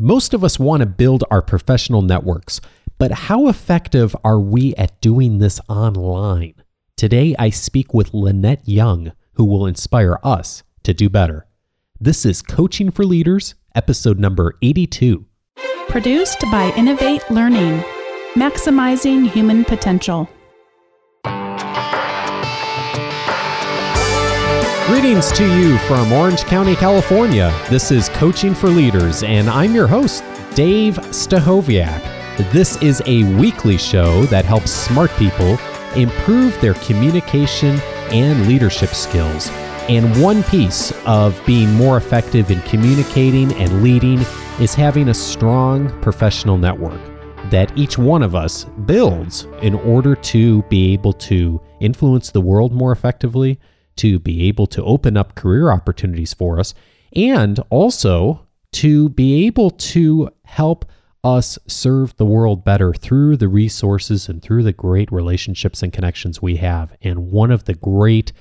Most of us want to build our professional networks, but how effective are we at doing this online? Today, I speak with Lynette Young, who will inspire us to do better. This is Coaching for Leaders, episode number 82. Produced by Innovate Learning, maximizing human potential. Greetings to you from Orange County, California. This is Coaching for Leaders, and I'm your host, Dave Stachowiak. This is a weekly show that helps smart people improve their communication and leadership skills. And one piece of being more effective in communicating and leading is having a strong professional network that each one of us builds in order to be able to influence the world more effectively to be able to open up career opportunities for us and also to be able to help us serve the world better through the resources and through the great relationships and connections we have. And one of the great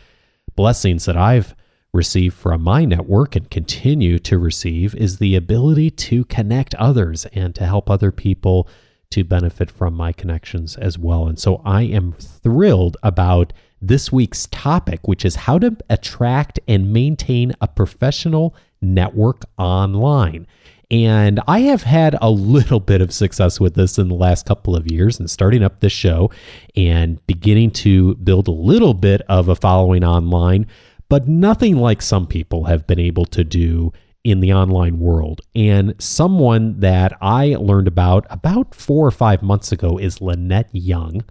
blessings that I've received from my network and continue to receive is the ability to connect others and to help other people to benefit from my connections as well. And so I am thrilled about this week's topic, which is how to attract and maintain a professional network online. And I have had a little bit of success with this in the last couple of years and starting up this show and beginning to build a little bit of a following online, but nothing like some people have been able to do in the online world. And someone that I learned about about four or five months ago is Lynette Young.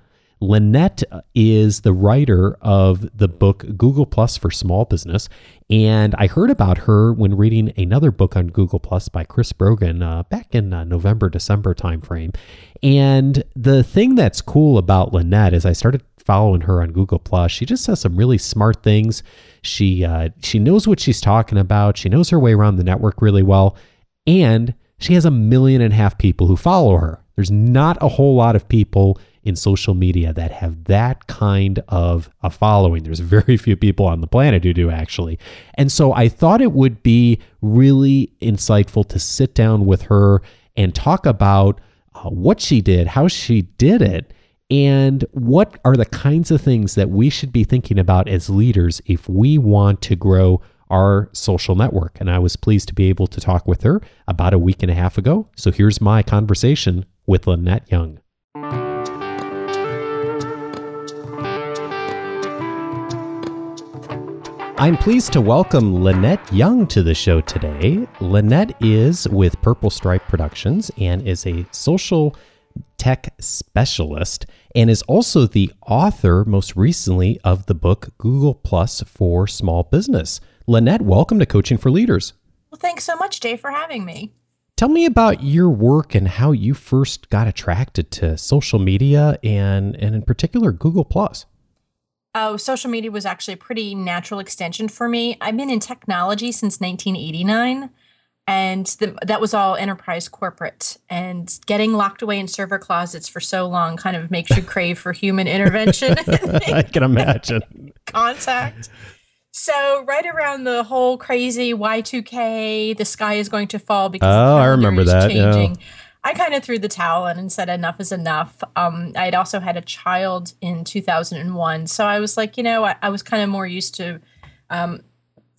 Lynette is the writer of the book Google Plus for Small Business. And I heard about her when reading another book on Google Plus by Chris Brogan uh, back in uh, November, December timeframe. And the thing that's cool about Lynette is I started following her on Google Plus. She just says some really smart things. She uh, she knows what she's talking about. She knows her way around the network really well, and she has a million and a half people who follow her. There's not a whole lot of people in social media that have that kind of a following. There's very few people on the planet who do actually. And so I thought it would be really insightful to sit down with her and talk about uh, what she did, how she did it, and what are the kinds of things that we should be thinking about as leaders if we want to grow our social network. And I was pleased to be able to talk with her about a week and a half ago. So here's my conversation with Lynette Young. I'm pleased to welcome Lynette Young to the show today. Lynette is with Purple Stripe Productions and is a social tech specialist and is also the author, most recently, of the book Google Plus for Small Business. Lynette, welcome to Coaching for Leaders. Well, thanks so much, Dave, for having me. Tell me about your work and how you first got attracted to social media and, and in particular, Google Plus. Oh, social media was actually a pretty natural extension for me. I've been in technology since 1989, and the, that was all enterprise corporate. And getting locked away in server closets for so long kind of makes you crave for human intervention. I can imagine. Contact. So right around the whole crazy Y2K, the sky is going to fall because oh, I remember that. Changing. Yeah. I kind of threw the towel in and said enough is enough. Um, I had also had a child in 2001, so I was like, you know, I, I was kind of more used to um,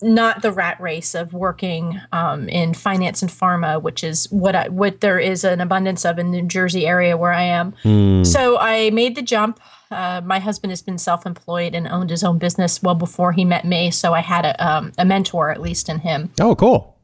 not the rat race of working um, in finance and pharma, which is what I, what there is an abundance of in the New Jersey area where I am. Mm. So I made the jump. Uh, my husband has been self-employed and owned his own business well before he met me, so I had a, um, a mentor at least in him. Oh, cool.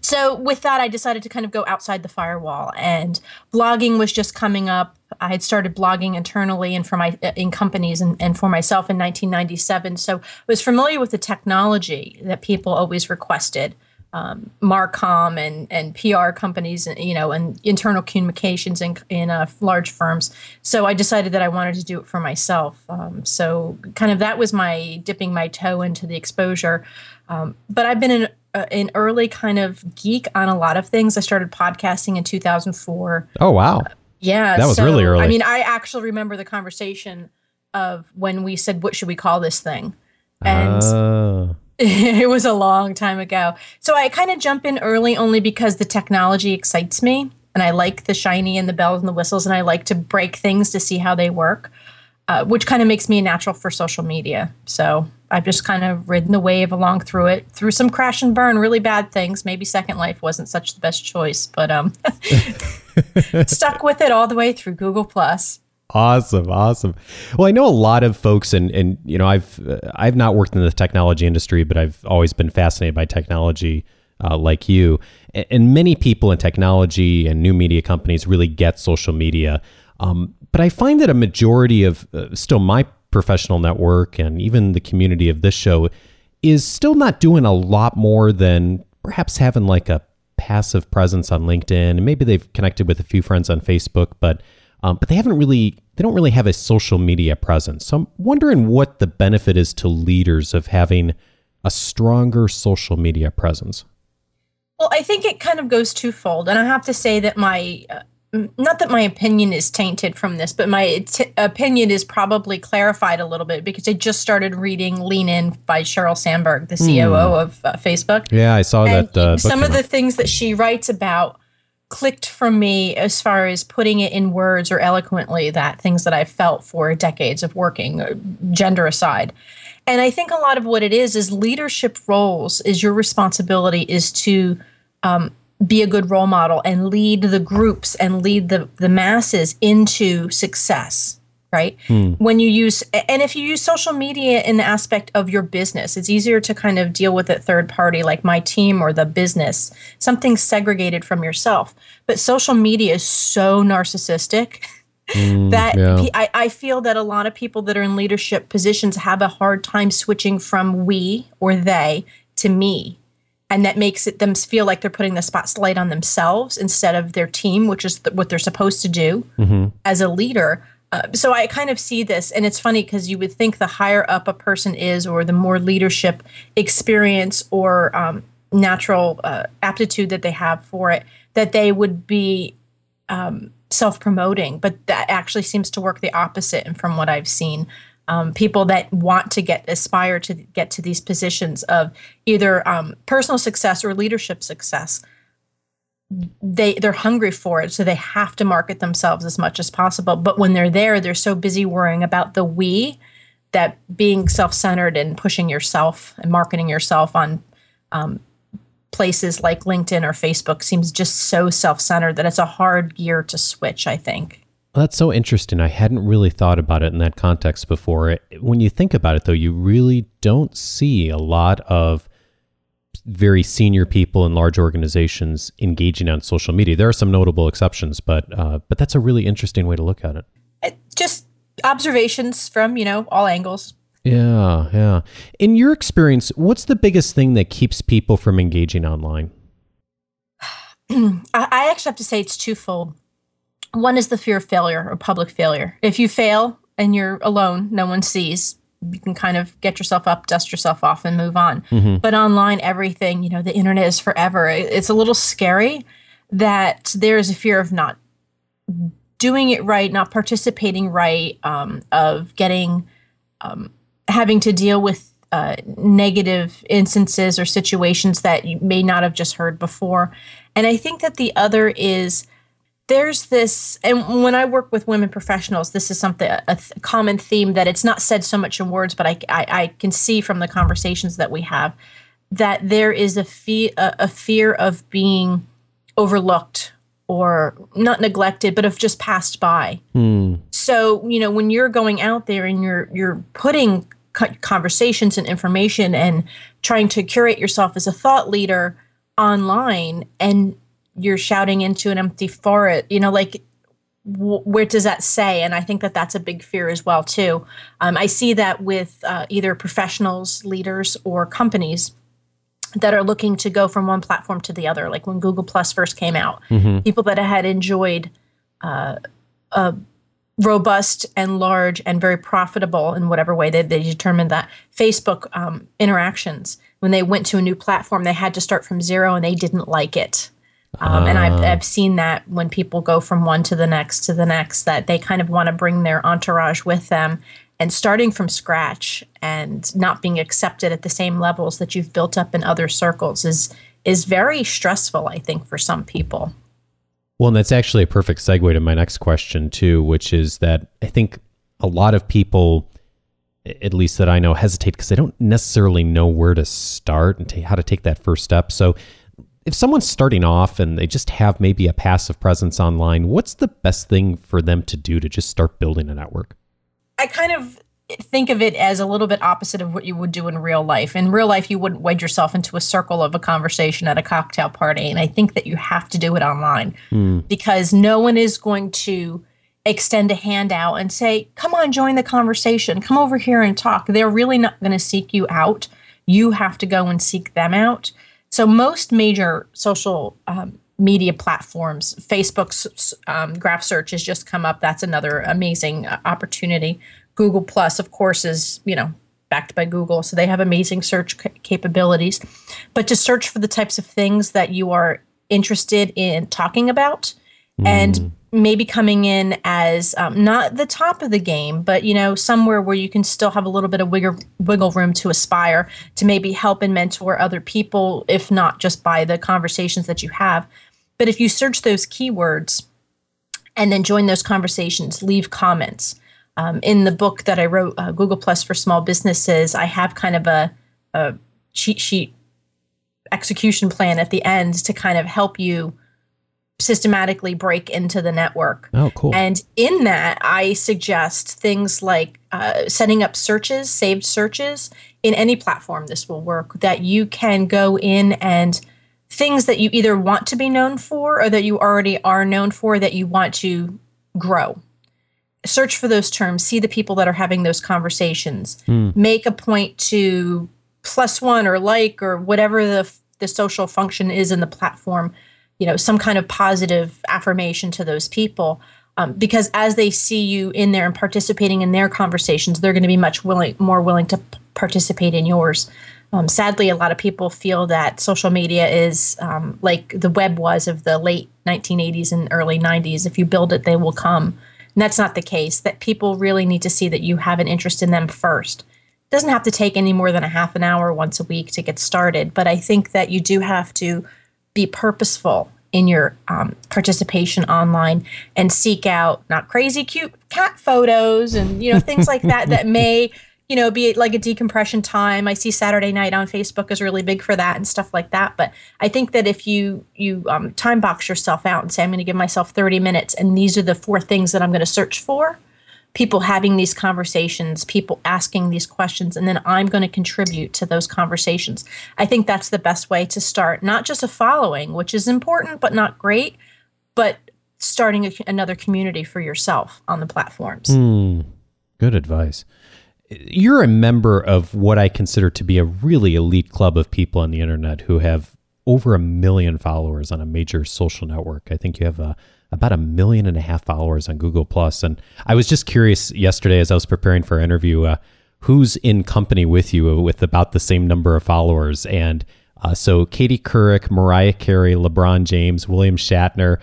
So with that, I decided to kind of go outside the firewall, and blogging was just coming up. I had started blogging internally and for my in companies and, and for myself in 1997. So I was familiar with the technology that people always requested. Um, Marcom and and PR companies, you know, and internal communications in in uh, large firms. So I decided that I wanted to do it for myself. Um, so kind of that was my dipping my toe into the exposure. Um, but I've been in uh, an early kind of geek on a lot of things. I started podcasting in 2004. Oh wow! Uh, yeah, that was so, really early. I mean, I actually remember the conversation of when we said, "What should we call this thing?" And uh. it was a long time ago. So I kind of jump in early only because the technology excites me and I like the shiny and the bells and the whistles and I like to break things to see how they work, uh, which kind of makes me a natural for social media. So I've just kind of ridden the wave along through it, through some crash and burn, really bad things. Maybe Second Life wasn't such the best choice, but um, stuck with it all the way through Google Plus. Awesome, awesome. Well, I know a lot of folks, and and you know, I've uh, I've not worked in the technology industry, but I've always been fascinated by technology, uh, like you. And, and, many people in technology and new media companies really get social media. Um, but I find that a majority of uh, still my professional network and even the community of this show is still not doing a lot more than perhaps having like a passive presence on LinkedIn, and maybe they've connected with a few friends on Facebook, but um, but they haven't really they don't really have a social media presence. So I'm wondering what the benefit is to leaders of having a stronger social media presence. Well, I think it kind of goes twofold, and I have to say that my uh, not that my opinion is tainted from this, but my t- opinion is probably clarified a little bit because I just started reading Lean In by Sheryl Sandberg, the COO mm. of uh, Facebook. Yeah, I saw and that. Uh, some of the things that she writes about clicked from me as far as putting it in words or eloquently that things that I've felt for decades of working, uh, gender aside. And I think a lot of what it is is leadership roles is your responsibility is to um, be a good role model and lead the groups and lead the, the masses into success right? Hmm. When you use, and if you use social media in the aspect of your business, it's easier to kind of deal with it third party, like my team or the business, something segregated from yourself. But social media is so narcissistic. Mm, that yeah. I, I feel that a lot of people that are in leadership positions have a hard time switching from we or they to me and that makes it them feel like they're putting the spotlight on themselves instead of their team which is what they're supposed to do mm-hmm. as a leader uh, so I kind of see this, and it's funny because you would think the higher up a person is, or the more leadership experience or um, natural uh, aptitude that they have for it, that they would be um, self promoting. But that actually seems to work the opposite. And from what I've seen, um, people that want to get aspire to get to these positions of either um, personal success or leadership success. They they're hungry for it so they have to market themselves as much as possible. But when they're there they're so busy worrying about the we that being self-centered and pushing yourself and marketing yourself on um, places like linkedin or facebook seems just so self-centered that it's a hard gear to switch i think well, that's so interesting. I hadn't really thought about it in that context before. When you think about it, though, you really don't see a lot of very senior people in large organizations engaging on social media. There are some notable exceptions, but uh, but that's a really interesting way to look at it. it. Just observations from you know all angles. Yeah, yeah. In your experience, what's the biggest thing that keeps people from engaging online? I actually have to say it's twofold. One is the fear of failure or public failure. If you fail and you're alone, no one sees, you can kind of get yourself up, dust yourself off, and move on. Mm-hmm. But online, everything, you know, the internet is forever. It's a little scary that there is a fear of not doing it right, not participating right, um, of getting, um, having to deal with uh, negative instances or situations that you may not have just heard before. And I think that the other is there's this and when i work with women professionals this is something a, th- common theme that it's not said so much in words but I, I, I can see from the conversations that we have that there is a, fe- a, a fear of being overlooked or not neglected but of just passed by hmm. so you know when you're going out there and you're you're putting conversations and information and trying to curate yourself as a thought leader online and you're shouting into an empty forest you know like w- where does that say? And i think that that's a big fear as well too. Um, i see that with uh, either professionals leaders or companies that are looking to go from one platform to the other like when google plus first came out. Mm-hmm. people that had enjoyed uh, a robust and large and very profitable in whatever way they, they determined that facebook um, interactions. When they went to a new platform they had to start from zero and they didn't like it um, and I've, ah. I've seen that when people go from one to the next to the next, that they kind of want to bring their entourage with them. and starting from scratch and not being accepted at the same levels that you've built up in other circles is is very stressful i think for some people well and that's actually a perfect segue to my next question too which is that i think a lot of people at least that i know hesitate because they don't necessarily know where to start and how to take that first step so if someone's starting off and they just have maybe a passive presence online what's the best thing for them to do to just start building a network I kind of think of it as a little bit opposite of what you would do in real life. In real life, you wouldn't wedge yourself into a circle of a conversation at a cocktail party. And I think that you have to do it online mm. because no one is going to extend a hand out and say, come on, join the conversation, come over here and talk. They're really not going to seek you out. You have to go and seek them out. So, most major social um, media platforms. Facebook's um, graph search has just come up. That's another amazing uh, opportunity. Google Plus, of course, is you know backed by Google, so they have amazing search c- capabilities. But to search for the types of things that you are interested in talking about, mm. and maybe coming in as um, not the top of the game, but you know somewhere where you can still have a little bit of wiggle, wiggle room to aspire to maybe help and mentor other people, if not just by the conversations that you have but if you search those keywords and then join those conversations, leave comments. Um, in the book that I wrote, uh, Google Plus for Small Businesses, I have kind of a, a cheat sheet execution plan at the end to kind of help you systematically break into the network. Oh, cool. And in that, I suggest things like uh, setting up searches, saved searches in any platform. This will work that you can go in and things that you either want to be known for or that you already are known for that you want to grow. Search for those terms, see the people that are having those conversations. Mm. Make a point to plus one or like or whatever the the social function is in the platform, you know, some kind of positive affirmation to those people. Um, because as they see you in there and participating in their conversations, they're going to be much willing, more willing to p- participate in yours. Um, sadly, a lot of people feel that social media is um, like the web was of the late 1980s and early 90s. If you build it, they will come. And that's not the case. That people really need to see that you have an interest in them first. It doesn't have to take any more than a half an hour once a week to get started, but I think that you do have to be purposeful in your um, participation online and seek out not crazy cute cat photos and you know things like that that may you know, be like a decompression time. I see Saturday night on Facebook is really big for that and stuff like that. But I think that if you you um, time box yourself out and say I'm going to give myself 30 minutes, and these are the four things that I'm going to search for, people having these conversations, people asking these questions, and then I'm going to contribute to those conversations. I think that's the best way to start. Not just a following, which is important but not great, but starting a, another community for yourself on the platforms. Mm, good advice you're a member of what I consider to be a really elite club of people on the internet who have over a million followers on a major social network. I think you have a, about a million and a half followers on Google Plus. And I was just curious yesterday as I was preparing for our interview, uh, who's in company with you with about the same number of followers. And uh, so Katie Couric, Mariah Carey, LeBron James, William Shatner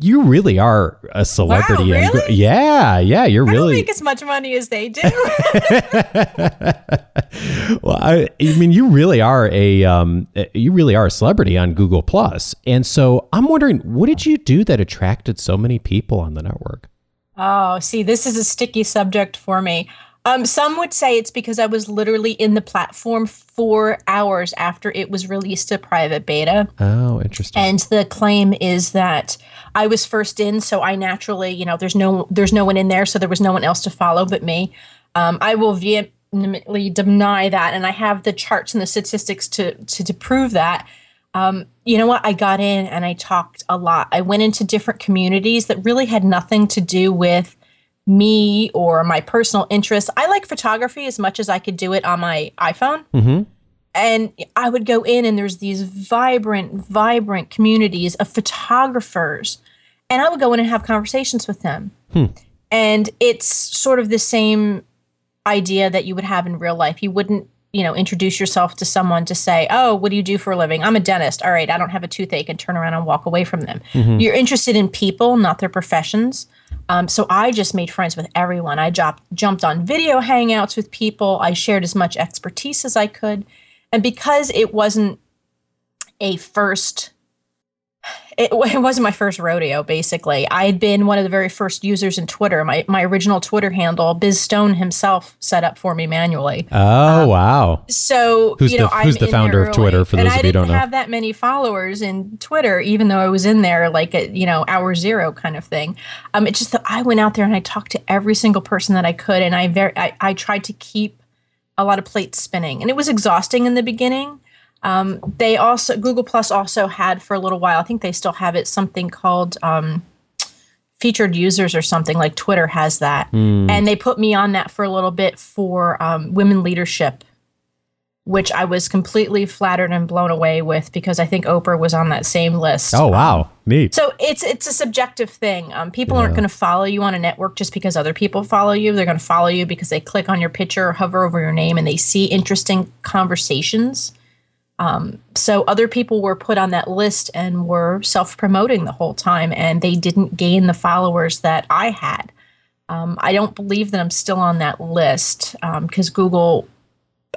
you really are a celebrity. Wow, really? yeah, yeah, you're I really make as much money as they do. well, I, I, mean, you really are a um, you really are a celebrity on Google Plus, and so I'm wondering, what did you do that attracted so many people on the network? Oh, see, this is a sticky subject for me. Um, some would say it's because I was literally in the platform four hours after it was released to private beta. Oh, interesting. And the claim is that I was first in, so I naturally, you know, there's no there's no one in there, so there was no one else to follow but me. Um, I will vehemently deny that, and I have the charts and the statistics to to, to prove that. Um, you know what? I got in and I talked a lot. I went into different communities that really had nothing to do with me or my personal interests. I like photography as much as I could do it on my iPhone. Mm-hmm. And I would go in, and there's these vibrant, vibrant communities of photographers. And I would go in and have conversations with them. Hmm. And it's sort of the same idea that you would have in real life. You wouldn't, you know, introduce yourself to someone to say, Oh, what do you do for a living? I'm a dentist. All right, I don't have a toothache and turn around and walk away from them. Mm-hmm. You're interested in people, not their professions. Um, so I just made friends with everyone. I jumped jumped on video hangouts with people. I shared as much expertise as I could, and because it wasn't a first it, it, wasn't my first rodeo basically. I had been one of the very first users in twitter. My, my original twitter handle biz stone himself set up for me manually. Oh um, wow. so who's you know, the, who's the founder of twitter for those of you who don't know? i didn't have that many followers in twitter even though i was in there like at you know hour zero kind of thing. Um, it's just that i went out there and i talked to every single person that i could and i very I, I tried to keep a lot of plates spinning. And it was exhausting in the beginning um, they also Google Plus also had for a little while. I think they still have it. Something called um, featured users or something like Twitter has that, mm. and they put me on that for a little bit for um, women leadership, which I was completely flattered and blown away with because I think Oprah was on that same list. Oh wow, um, neat. So it's it's a subjective thing. Um, people yeah. aren't going to follow you on a network just because other people follow you. They're going to follow you because they click on your picture, or hover over your name, and they see interesting conversations um, so other people were put on that list and were self promoting the whole time, and they didn't gain the followers that I had. Um, I don't believe that I'm still on that list because um, Google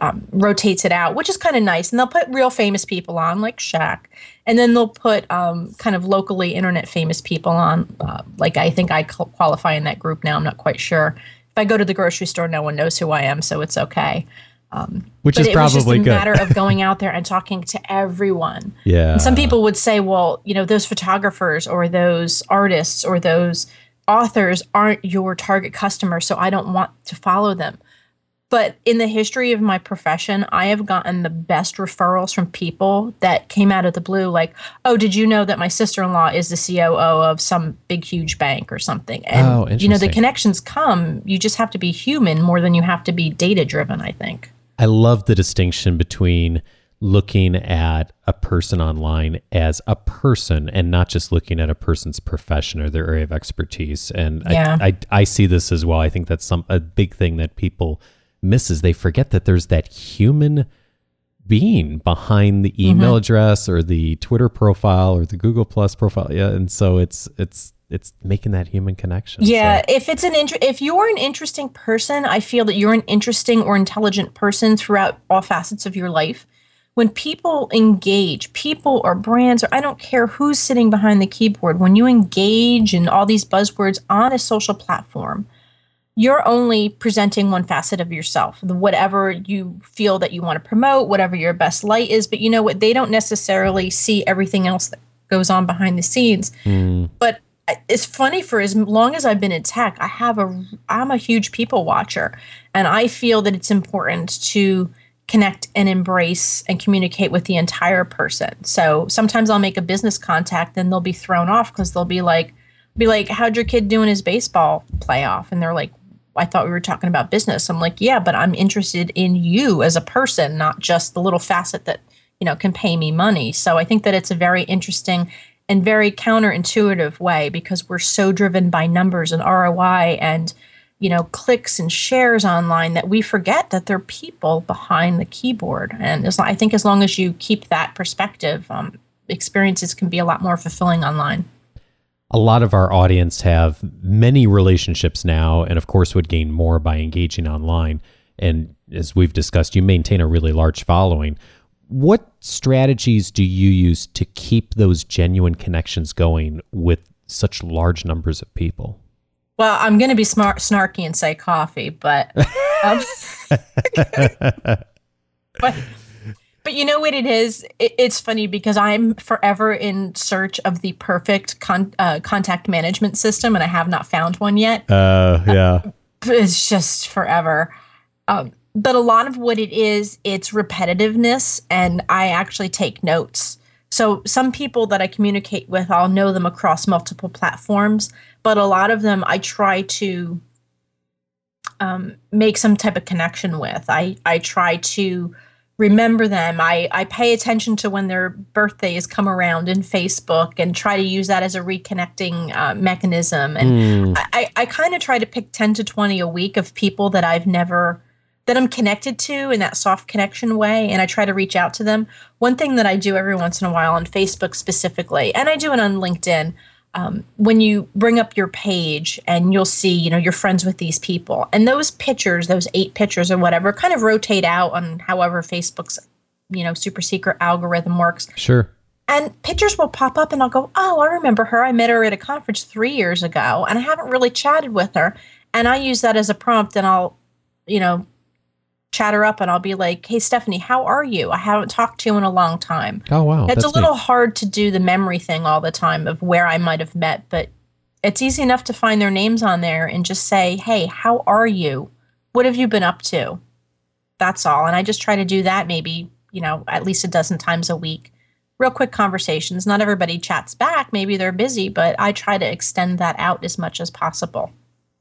um, rotates it out, which is kind of nice. And they'll put real famous people on, like Shaq, and then they'll put um, kind of locally internet famous people on. Uh, like I think I qualify in that group now. I'm not quite sure. If I go to the grocery store, no one knows who I am, so it's okay. Um, Which is it probably was just a good. matter of going out there and talking to everyone. Yeah. And some people would say, well, you know, those photographers or those artists or those authors aren't your target customer, so I don't want to follow them. But in the history of my profession, I have gotten the best referrals from people that came out of the blue, like, oh, did you know that my sister in law is the COO of some big, huge bank or something? And, oh, you know, the connections come. You just have to be human more than you have to be data driven, I think. I love the distinction between looking at a person online as a person and not just looking at a person's profession or their area of expertise. And yeah. I, I, I see this as well. I think that's some a big thing that people miss is they forget that there's that human being behind the email mm-hmm. address or the Twitter profile or the Google Plus profile. Yeah, and so it's it's it's making that human connection. Yeah, so. if it's an inter- if you're an interesting person, I feel that you're an interesting or intelligent person throughout all facets of your life. When people engage, people or brands, or I don't care who's sitting behind the keyboard, when you engage in all these buzzwords on a social platform, you're only presenting one facet of yourself, whatever you feel that you want to promote, whatever your best light is. But you know what? They don't necessarily see everything else that goes on behind the scenes. Mm. But it's funny for as long as I've been in tech, I have a I'm a huge people watcher and I feel that it's important to connect and embrace and communicate with the entire person. So sometimes I'll make a business contact and they'll be thrown off cuz they'll be like be like how'd your kid do in his baseball playoff and they're like I thought we were talking about business. I'm like, yeah, but I'm interested in you as a person, not just the little facet that, you know, can pay me money. So I think that it's a very interesting and very counterintuitive way because we're so driven by numbers and ROI and you know clicks and shares online that we forget that there are people behind the keyboard. And as, i think as long as you keep that perspective um, experiences can be a lot more fulfilling online. A lot of our audience have many relationships now and of course would gain more by engaging online. And as we've discussed you maintain a really large following what strategies do you use to keep those genuine connections going with such large numbers of people? Well, I'm going to be smart, snarky and say coffee, but, um, but, but you know what it is? It, it's funny because I'm forever in search of the perfect con, uh, contact management system, and I have not found one yet. Uh, yeah, uh, it's just forever. Um, but a lot of what it is, it's repetitiveness, and I actually take notes. So some people that I communicate with, I'll know them across multiple platforms, but a lot of them I try to um, make some type of connection with. I I try to remember them. I I pay attention to when their birthdays come around in Facebook and try to use that as a reconnecting uh, mechanism. And mm. I I kind of try to pick ten to twenty a week of people that I've never that I'm connected to in that soft connection way, and I try to reach out to them. One thing that I do every once in a while on Facebook specifically, and I do it on LinkedIn, um, when you bring up your page and you'll see, you know, you're friends with these people, and those pictures, those eight pictures or whatever, kind of rotate out on however Facebook's, you know, super secret algorithm works. Sure. And pictures will pop up, and I'll go, Oh, I remember her. I met her at a conference three years ago, and I haven't really chatted with her. And I use that as a prompt, and I'll, you know, chat her up and I'll be like, "Hey Stephanie, how are you? I haven't talked to you in a long time." Oh wow. It's a little neat. hard to do the memory thing all the time of where I might have met, but it's easy enough to find their names on there and just say, "Hey, how are you? What have you been up to?" That's all. And I just try to do that maybe, you know, at least a dozen times a week. Real quick conversations. Not everybody chats back, maybe they're busy, but I try to extend that out as much as possible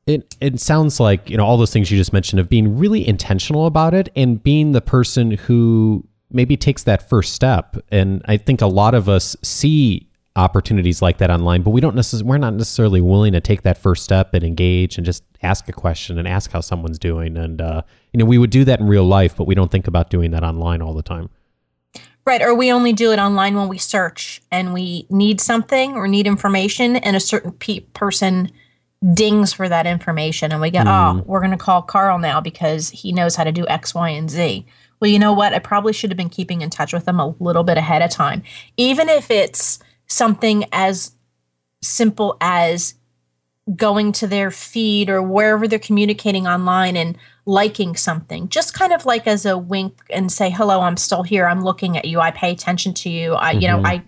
it it sounds like you know all those things you just mentioned of being really intentional about it and being the person who maybe takes that first step. And i think a lot of us see opportunities like that online but we don't necessarily we're not necessarily willing to take that first step and engage and just ask a question and ask how someone's doing. And uh, you know we would do that in real life but we don't think about doing that online all the time. Right, or we only do it online when we search and we need something or need information, and a certain pe- person dings for that information and we go, mm. oh, we're going to call Carl now because he knows how to do X, Y, and Z. Well, you know what? I probably should have been keeping in touch with them a little bit ahead of time. Even if it's something as simple as going to their feed or wherever they're communicating online and liking something, just kind of like as a wink and say, hello, I'm still here. I'm looking at you. I pay attention to you. I, mm-hmm. you know, mm-hmm. I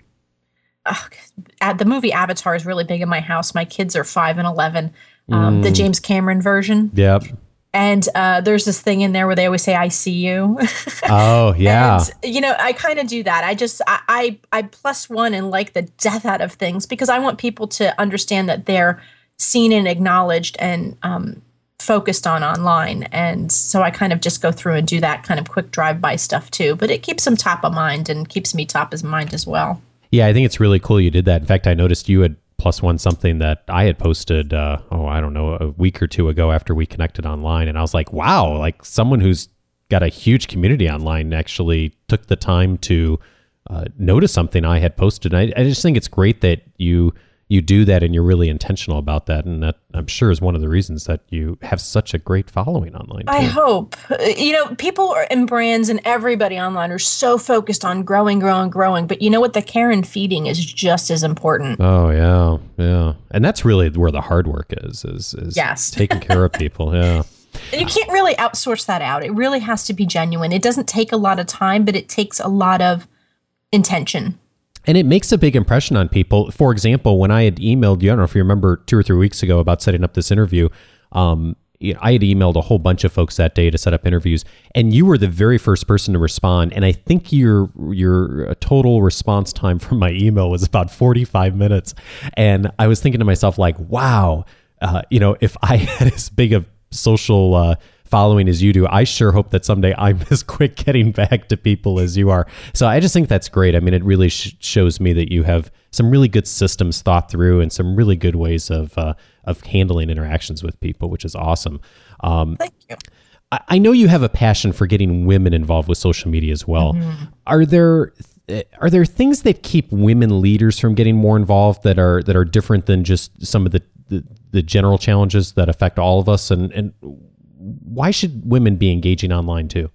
uh, the movie Avatar is really big in my house. My kids are five and eleven. Um, mm. The James Cameron version. Yep. And uh, there's this thing in there where they always say "I see you." oh yeah. And, you know, I kind of do that. I just I, I I plus one and like the death out of things because I want people to understand that they're seen and acknowledged and um, focused on online. And so I kind of just go through and do that kind of quick drive by stuff too. But it keeps them top of mind and keeps me top of mind as well. Yeah, I think it's really cool you did that. In fact, I noticed you had plus one something that I had posted, uh, oh, I don't know, a week or two ago after we connected online. And I was like, wow, like someone who's got a huge community online actually took the time to uh, notice something I had posted. I, I just think it's great that you you do that and you're really intentional about that. And that i'm sure is one of the reasons that you have such a great following online too. i hope uh, you know people and brands and everybody online are so focused on growing growing growing. But you know what? The care and feeding is just as important. Oh yeah. Yeah. And that's really where the hard work is is, is yes. taking care of people. Yeah. You can't really outsource that out. It really has to be genuine. It doesn't take a lot of time but it takes a lot of intention and it makes a big impression on people. For example, when I had emailed you, I don't know if you remember two or three weeks ago about setting up this interview. Um, I had emailed a whole bunch of folks that day to set up interviews, and you were the very first person to respond. And I think your your total response time from my email was about forty five minutes. And I was thinking to myself, like, wow, uh, you know, if I had as big a social uh, following as you do, I sure hope that someday I'm as quick getting back to people as you are. So I just think that's great. I mean, it really sh- shows me that you have some really good systems thought through and some really good ways of uh, of handling interactions with people, which is awesome. Um, Thank you. I, I know you have a passion for getting women involved with social media as well. Mm-hmm. Are there are there things that keep women leaders from getting more involved that are that are different than just some of the the, the general challenges that affect all of us and and why should women be engaging online too?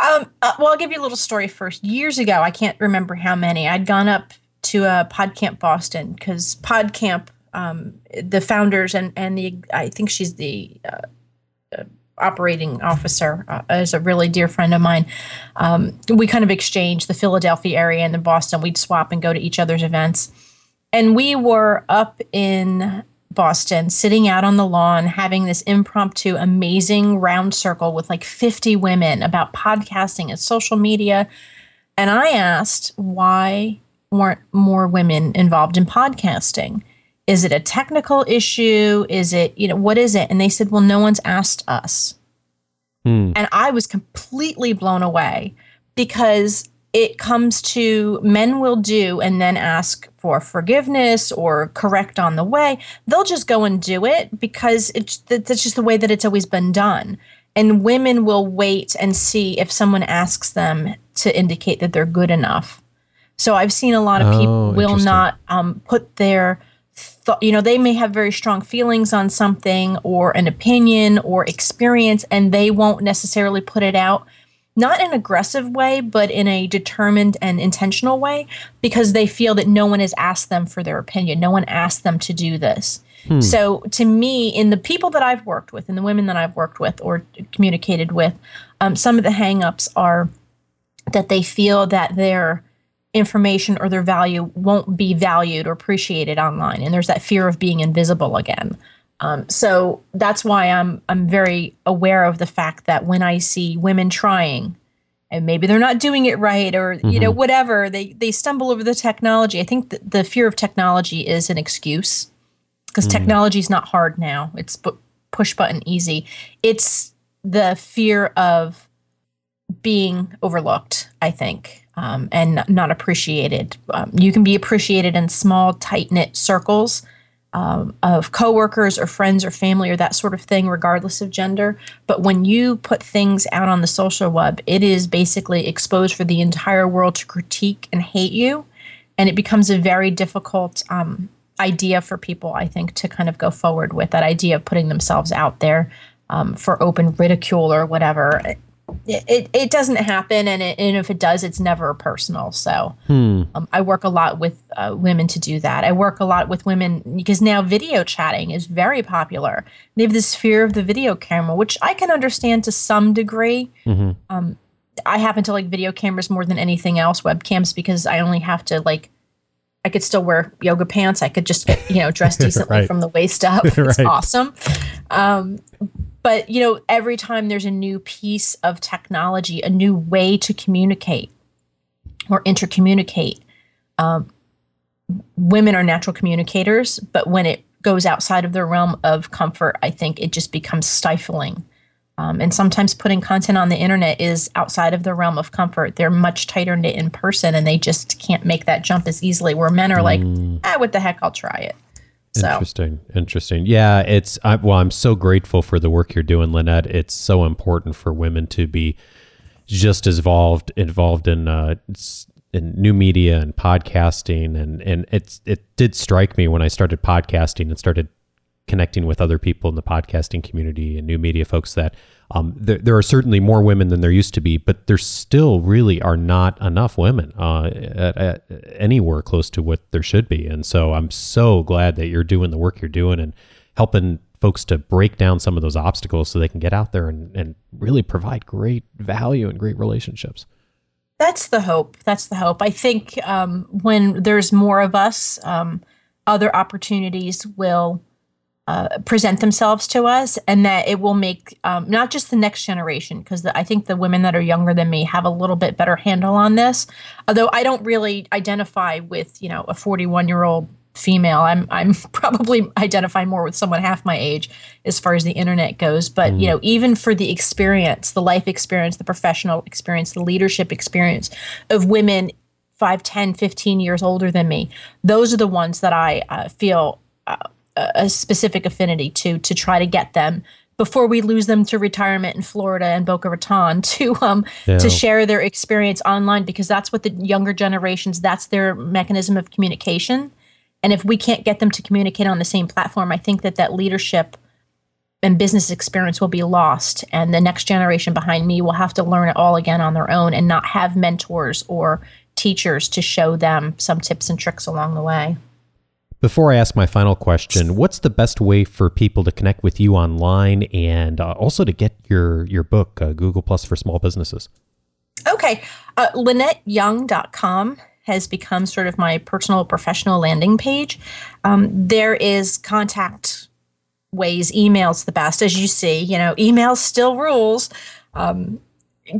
Um, uh, well, I'll give you a little story first. Years ago, I can't remember how many, I'd gone up to a PodCamp Boston because PodCamp, um, the founders and, and the, I think she's the uh, uh, operating officer, uh, is a really dear friend of mine. Um, we kind of exchanged the Philadelphia area and the Boston. We'd swap and go to each other's events. And we were up in Boston, sitting out on the lawn, having this impromptu, amazing round circle with like 50 women about podcasting and social media. And I asked, why weren't more women involved in podcasting? Is it a technical issue? Is it, you know, what is it? And they said, well, no one's asked us. Hmm. And I was completely blown away because it comes to men will do and then ask for forgiveness or correct on the way. They'll just go and do it because it's that's just the way that it's always been done. And women will wait and see if someone asks them to indicate that they're good enough. So i've seen a lot of people oh, will not um, put their thought, you know, they may have very strong feelings on something or an opinion or experience, and they won't necessarily put it out, not in an aggressive way, but in a determined and intentional way, because they feel that no one has asked them for their opinion. No one asked them to do this. Hmm. So, to me, in the people that I've worked with, and the women that I've worked with or communicated with, um, some of the hangups are that they feel that their information or their value won't be valued or appreciated online, and there's that fear of being invisible again. Um, so that's why I'm I'm very aware of the fact that when I see women trying, and maybe they're not doing it right, or mm-hmm. you know mm-hmm. whatever, they they stumble over the technology. I think the fear of technology is an excuse because mm. technology is not hard now. It's push button easy. It's the fear of being overlooked, I think, um, and not appreciated. Um, you can be appreciated in small, tight knit circles um, of coworkers or friends or family or that sort of thing, regardless of gender. But when you put things out on the social web, it is basically exposed for the entire world to critique and hate you. And it becomes a very difficult um, idea for people, I think, to kind of go forward with that idea of putting themselves out there um, for open ridicule or whatever it, it, doesn't happen and, it, and if it does it's never personal so hmm. um, i work a lot with uh, women to do that i work a lot with women because now video chatting is very popular they have this fear of the video camera which i can understand to some degree mm-hmm. um, i happen to like video cameras more than anything else webcams because i only have to like I could still wear yoga pants. I could just get, you know, dressed decently right. from the waist up. It's right. awesome. Um, but you know every time there's a new piece of technology a new way to communicate or intercommunicate um, women are natural communicators but when it goes outside of their realm of comfort i think it just becomes stifling. Um, and sometimes putting content on the internet is outside of the realm of comfort. They're much tighter knit in person and they just can't make that jump as easily where men are like mm. ah what the heck i'll try it so. Interesting, interesting. Yeah, it's I, well, I'm so grateful for the work you're doing, Lynette. It's so important for women to be just as involved involved in uh, in new media and podcasting, and and it's it did strike me when I started podcasting and started connecting with other people in the podcasting community and new media folks that um, there, there are certainly more women than there used to be, but there still really are not enough women uh, at, at anywhere close to what there should be. And so I'm so glad that you're doing the work you're doing and helping folks to break down some of those obstacles so they can get out there and, and really provide great value and great relationships. That's the hope. That's the hope. I think um, when there's more of us, um, other opportunities will uh, present themselves to us and that it will make um, not just the next generation because I think the women that are younger than me have a little bit better handle on this. Although I don't really identify with you know a 41 year old female. I'm I'm probably identify more with someone half my age as far as the internet goes. But mm. you know even for the experience the life experience the professional experience the leadership experience of women 5 10 15 years older than me those are the ones that I uh, feel uh, a specific affinity to to try to get them before we lose them to retirement in Florida and Boca Raton to um yeah. to share their experience online because that's what the younger generations that's their mechanism of communication and if we can't get them to communicate on the same platform I think that that leadership and business experience will be lost and the next generation behind me will have to learn it all again on their own and not have mentors or teachers to show them some tips and tricks along the way. Before I ask my final question, what's the best way for people to connect with you online and uh, also to get your your book, uh, Google Plus for Small Businesses? Okay, uh, LynetteYoung.com has become sort of my personal professional landing page. Um, there is contact ways, emails the best, as you see. You know, email still rules. Um,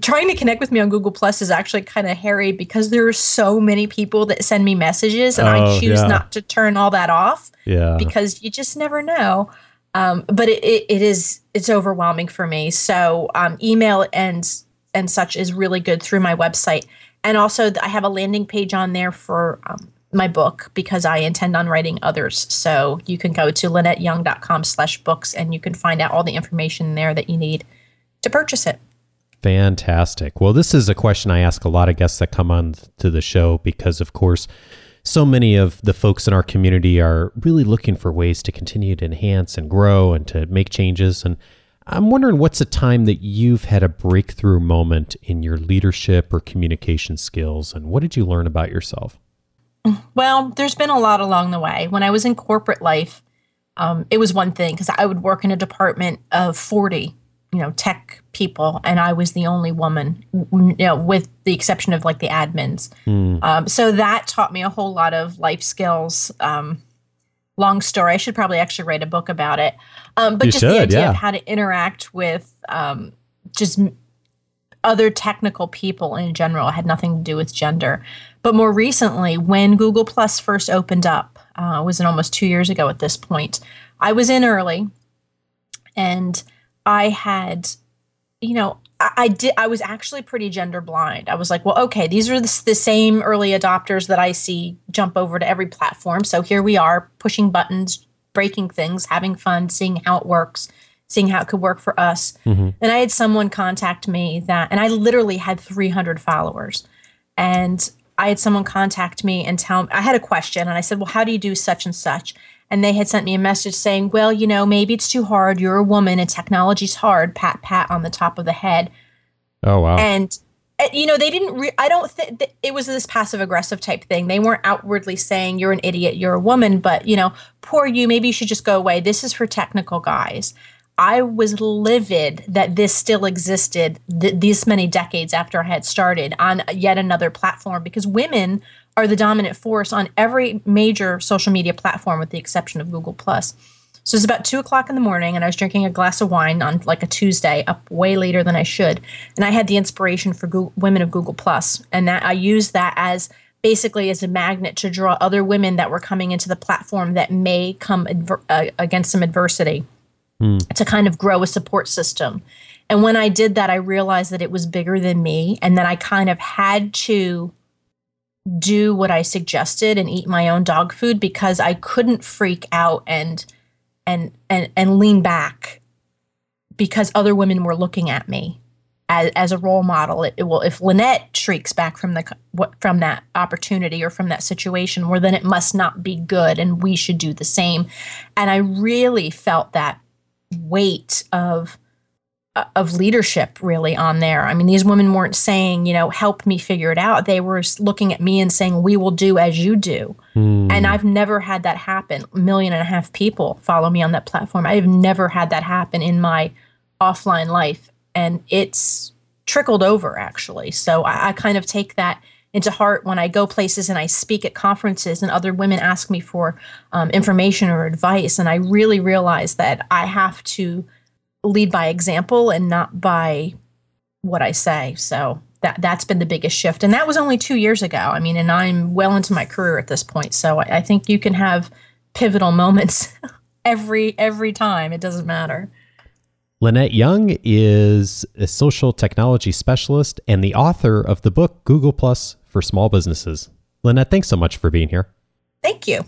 trying to connect with me on Google Plus is actually kind of hairy because there are so many people that send me messages, and oh, I choose yeah. not to turn all that off. Yeah, because you just never know. Um, but it, it, it is it's overwhelming for me. So um, email and and such is really good through my website, and also I have a landing page on there for um, my book because I intend on writing others. So you can go to lynetteyoung.com slash books and you can find out all the information there that you need to purchase it. Fantastic. Well, this is a question I ask a lot of guests that come on to the show because, of course, so many of the folks in our community are really looking for ways to continue to enhance and grow and to make changes. And I'm wondering what's a time that you've had a breakthrough moment in your leadership or communication skills, and what did you learn about yourself? Well, there's been a lot along the way. When I was in corporate life, um, it was one thing because I would work in a department of 40, you know, tech people, and I was the only woman, you know, with the exception of like the admins. Mm. Um, so that taught me a whole lot of life skills. Um, long story. I should probably actually write a book about it. Um, but you just should, the idea yeah. of how to interact with um, just other technical people in general had nothing to do with gender. But more recently, when Google Plus first opened up, uh, was in almost two years ago at this point, I was in early, and I had, you know, I, I did. I was actually pretty gender blind. I was like, well, okay, these are the, the same early adopters that I see jump over to every platform. So here we are, pushing buttons, breaking things, having fun, seeing how it works seeing how it could work for us. Mm-hmm. And I had someone contact me that, and I literally had 300 followers. And I had someone contact me and tell me, I had a question and I said, Well, how do you do such and such? And they had sent me a message saying, Well, you know, maybe it's too hard. You're a woman and technology's hard. Pat, pat on the top of the head. Oh, wow. And, eh, you know, they didn't, re- I don't think it was this passive aggressive type thing. They weren't outwardly saying, You're an idiot, you're a woman, but, you know, poor you, maybe you should just go away. This is for technical guys. I was livid that this still existed th- these many decades after I had started on yet another platform because women are the dominant force on every major social media platform with the exception of Google Plus. So it's about two o'clock in the morning, and I was drinking a glass of wine on like a Tuesday, up way later than I should. And I had the inspiration for Google, women of Google Plus, and that I used that as basically as a magnet to draw other women that were coming into the platform that may come adver- uh, against some adversity mm. to kind of grow a support system. And when I did that, I realized that it was bigger than me and that I kind of had to do what I suggested and eat my own dog food because I couldn't freak out and and and and lean back because other women were looking at me as, as a role model. It, it will if Lynette shrieks back from the from that opportunity or from that situation, well then it must not be good, and we should do the same. And I really felt that weight of of leadership really on there. I mean, these women weren't saying, you know, help me figure it out. They were looking at me and saying, we will do as you do. Mm. And I've never had that happen. A million and a half people follow me on that platform. I've never had that happen in my offline life. And it's trickled over actually. So I, I kind of take that into heart when I go places and I speak at conferences and other women ask me for um, information or advice. And I really realize that I have to lead by example and not by what I say. So that that's been the biggest shift. And that was only two years ago. I mean, and I'm well into my career at this point. So I, I think you can have pivotal moments every every time. It doesn't matter. Lynette Young is a social technology specialist and the author of the book Google Plus for small businesses. Lynette, thanks so much for being here. Thank you.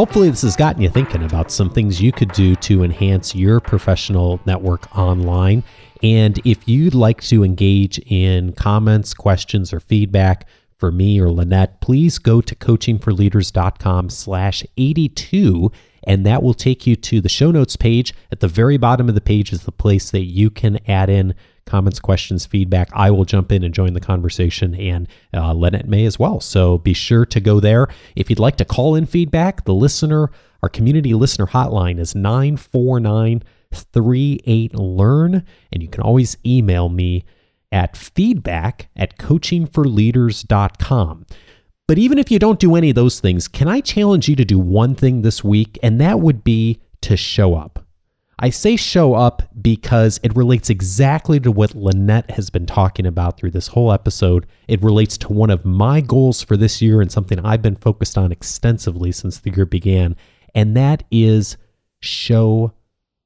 Hopefully, this has gotten you thinking about some things you could do to enhance your professional network online. And if you'd like to engage in comments, questions, or feedback for me or Lynette, please go to coachingforleaders.com slash 82 and that will take you to the show notes page. At the very bottom of the page is the place that you can add in comments, questions, feedback. I will jump in and join the conversation, and uh, Lynette may as well. So be sure to go there. If you'd like to call in feedback, the listener, our community listener hotline is 949 38 Learn, and you can always email me at feedback at coachingforleaders.com. But even if you don't do any of those things, can I challenge you to do one thing this week? And that would be to show up. I say show up because it relates exactly to what Lynette has been talking about through this whole episode. It relates to one of my goals for this year and something I've been focused on extensively since the year began, and that is show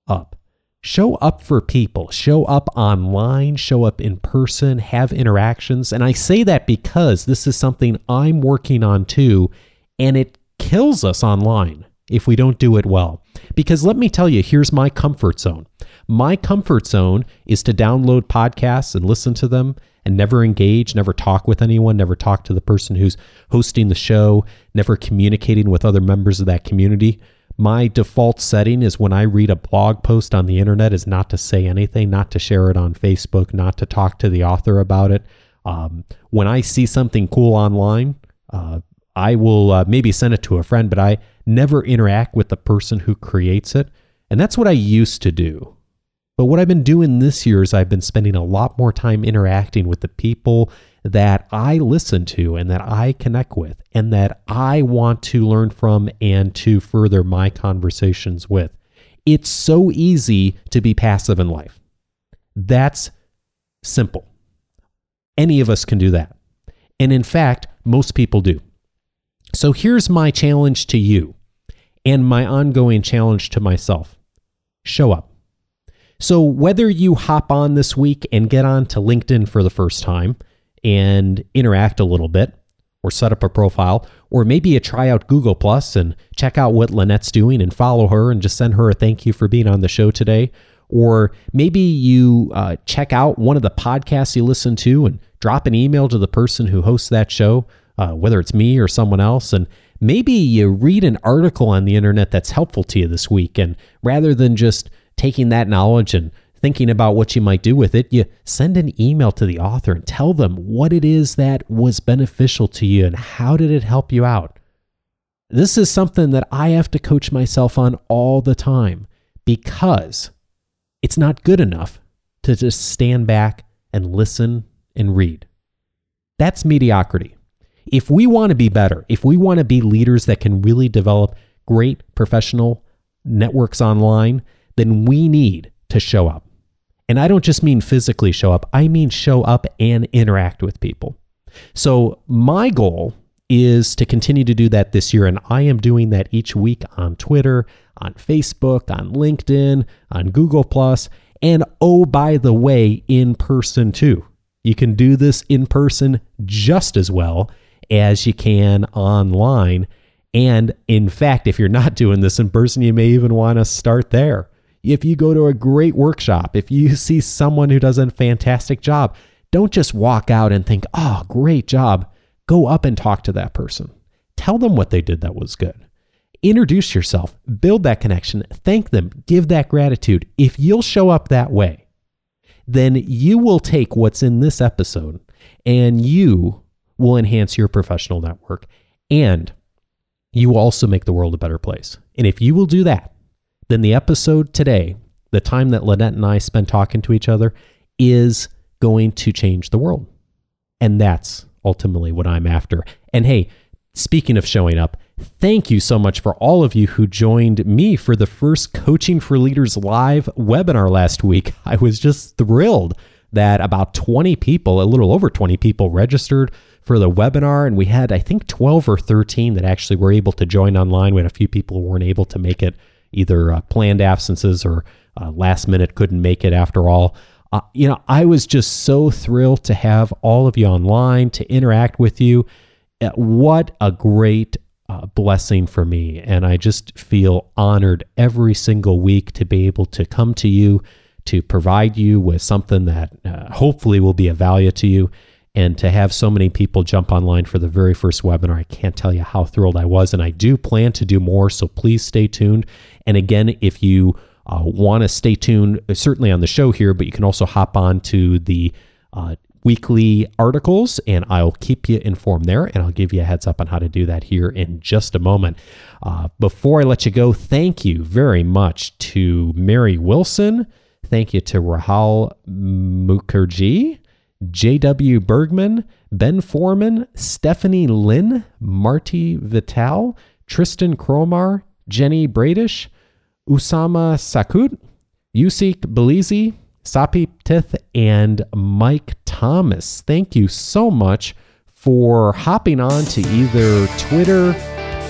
up. Show up for people, show up online, show up in person, have interactions. And I say that because this is something I'm working on too, and it kills us online if we don't do it well. Because let me tell you, here's my comfort zone. My comfort zone is to download podcasts and listen to them and never engage, never talk with anyone, never talk to the person who's hosting the show, never communicating with other members of that community. My default setting is when I read a blog post on the internet is not to say anything, not to share it on Facebook, not to talk to the author about it. Um, when I see something cool online, uh, I will uh, maybe send it to a friend, but I never interact with the person who creates it. And that's what I used to do. But what I've been doing this year is I've been spending a lot more time interacting with the people that I listen to and that I connect with and that I want to learn from and to further my conversations with. It's so easy to be passive in life. That's simple. Any of us can do that. And in fact, most people do. So here's my challenge to you and my ongoing challenge to myself show up. So, whether you hop on this week and get on to LinkedIn for the first time and interact a little bit, or set up a profile, or maybe you try out Google Plus and check out what Lynette's doing and follow her and just send her a thank you for being on the show today. Or maybe you uh, check out one of the podcasts you listen to and drop an email to the person who hosts that show, uh, whether it's me or someone else, and maybe you read an article on the internet that's helpful to you this week. And rather than just taking that knowledge and thinking about what you might do with it, you send an email to the author and tell them what it is that was beneficial to you and how did it help you out. This is something that I have to coach myself on all the time because it's not good enough to just stand back and listen and read. That's mediocrity. If we want to be better, if we want to be leaders that can really develop great professional networks online, then we need to show up. And I don't just mean physically show up, I mean show up and interact with people. So, my goal is to continue to do that this year. And I am doing that each week on Twitter, on Facebook, on LinkedIn, on Google, and oh, by the way, in person too. You can do this in person just as well as you can online. And in fact, if you're not doing this in person, you may even want to start there. If you go to a great workshop, if you see someone who does a fantastic job, don't just walk out and think, oh, great job. Go up and talk to that person. Tell them what they did that was good. Introduce yourself, build that connection, thank them, give that gratitude. If you'll show up that way, then you will take what's in this episode and you will enhance your professional network and you will also make the world a better place. And if you will do that, then the episode today, the time that Lynette and I spent talking to each other, is going to change the world. And that's ultimately what I'm after. And hey, speaking of showing up, thank you so much for all of you who joined me for the first Coaching for Leaders live webinar last week. I was just thrilled that about 20 people, a little over 20 people, registered for the webinar. And we had, I think, 12 or 13 that actually were able to join online. We had a few people who weren't able to make it either uh, planned absences or uh, last minute couldn't make it after all. Uh, you know, I was just so thrilled to have all of you online to interact with you. Uh, what a great uh, blessing for me. And I just feel honored every single week to be able to come to you, to provide you with something that uh, hopefully will be of value to you and to have so many people jump online for the very first webinar, I can't tell you how thrilled I was. And I do plan to do more, so please stay tuned. And again, if you uh, want to stay tuned, certainly on the show here, but you can also hop on to the uh, weekly articles and I'll keep you informed there and I'll give you a heads up on how to do that here in just a moment. Uh, before I let you go, thank you very much to Mary Wilson. Thank you to Rahul Mukherjee. J.W. Bergman, Ben Foreman, Stephanie Lynn, Marty Vital, Tristan Cromar, Jenny Bradish, Usama Sakut, Yusik Belizi, Sapi Tith, and Mike Thomas. Thank you so much for hopping on to either Twitter,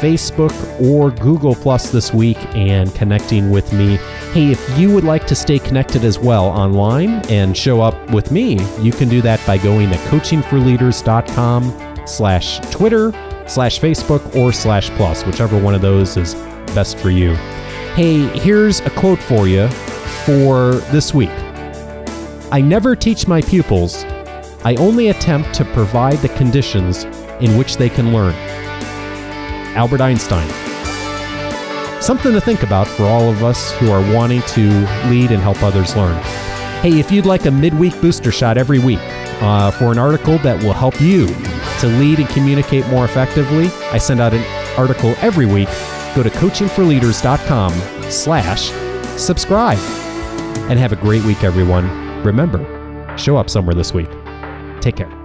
Facebook, or Google Plus this week and connecting with me. Hey, if you would like to stay connected as well online and show up with me, you can do that by going to coachingforleaders.com slash Twitter slash Facebook or slash plus, whichever one of those is best for you. Hey, here's a quote for you for this week. I never teach my pupils, I only attempt to provide the conditions in which they can learn. Albert Einstein. Something to think about for all of us who are wanting to lead and help others learn. Hey, if you'd like a midweek booster shot every week uh, for an article that will help you to lead and communicate more effectively, I send out an article every week. Go to coachingforleaders.com slash subscribe. And have a great week, everyone. Remember, show up somewhere this week. Take care.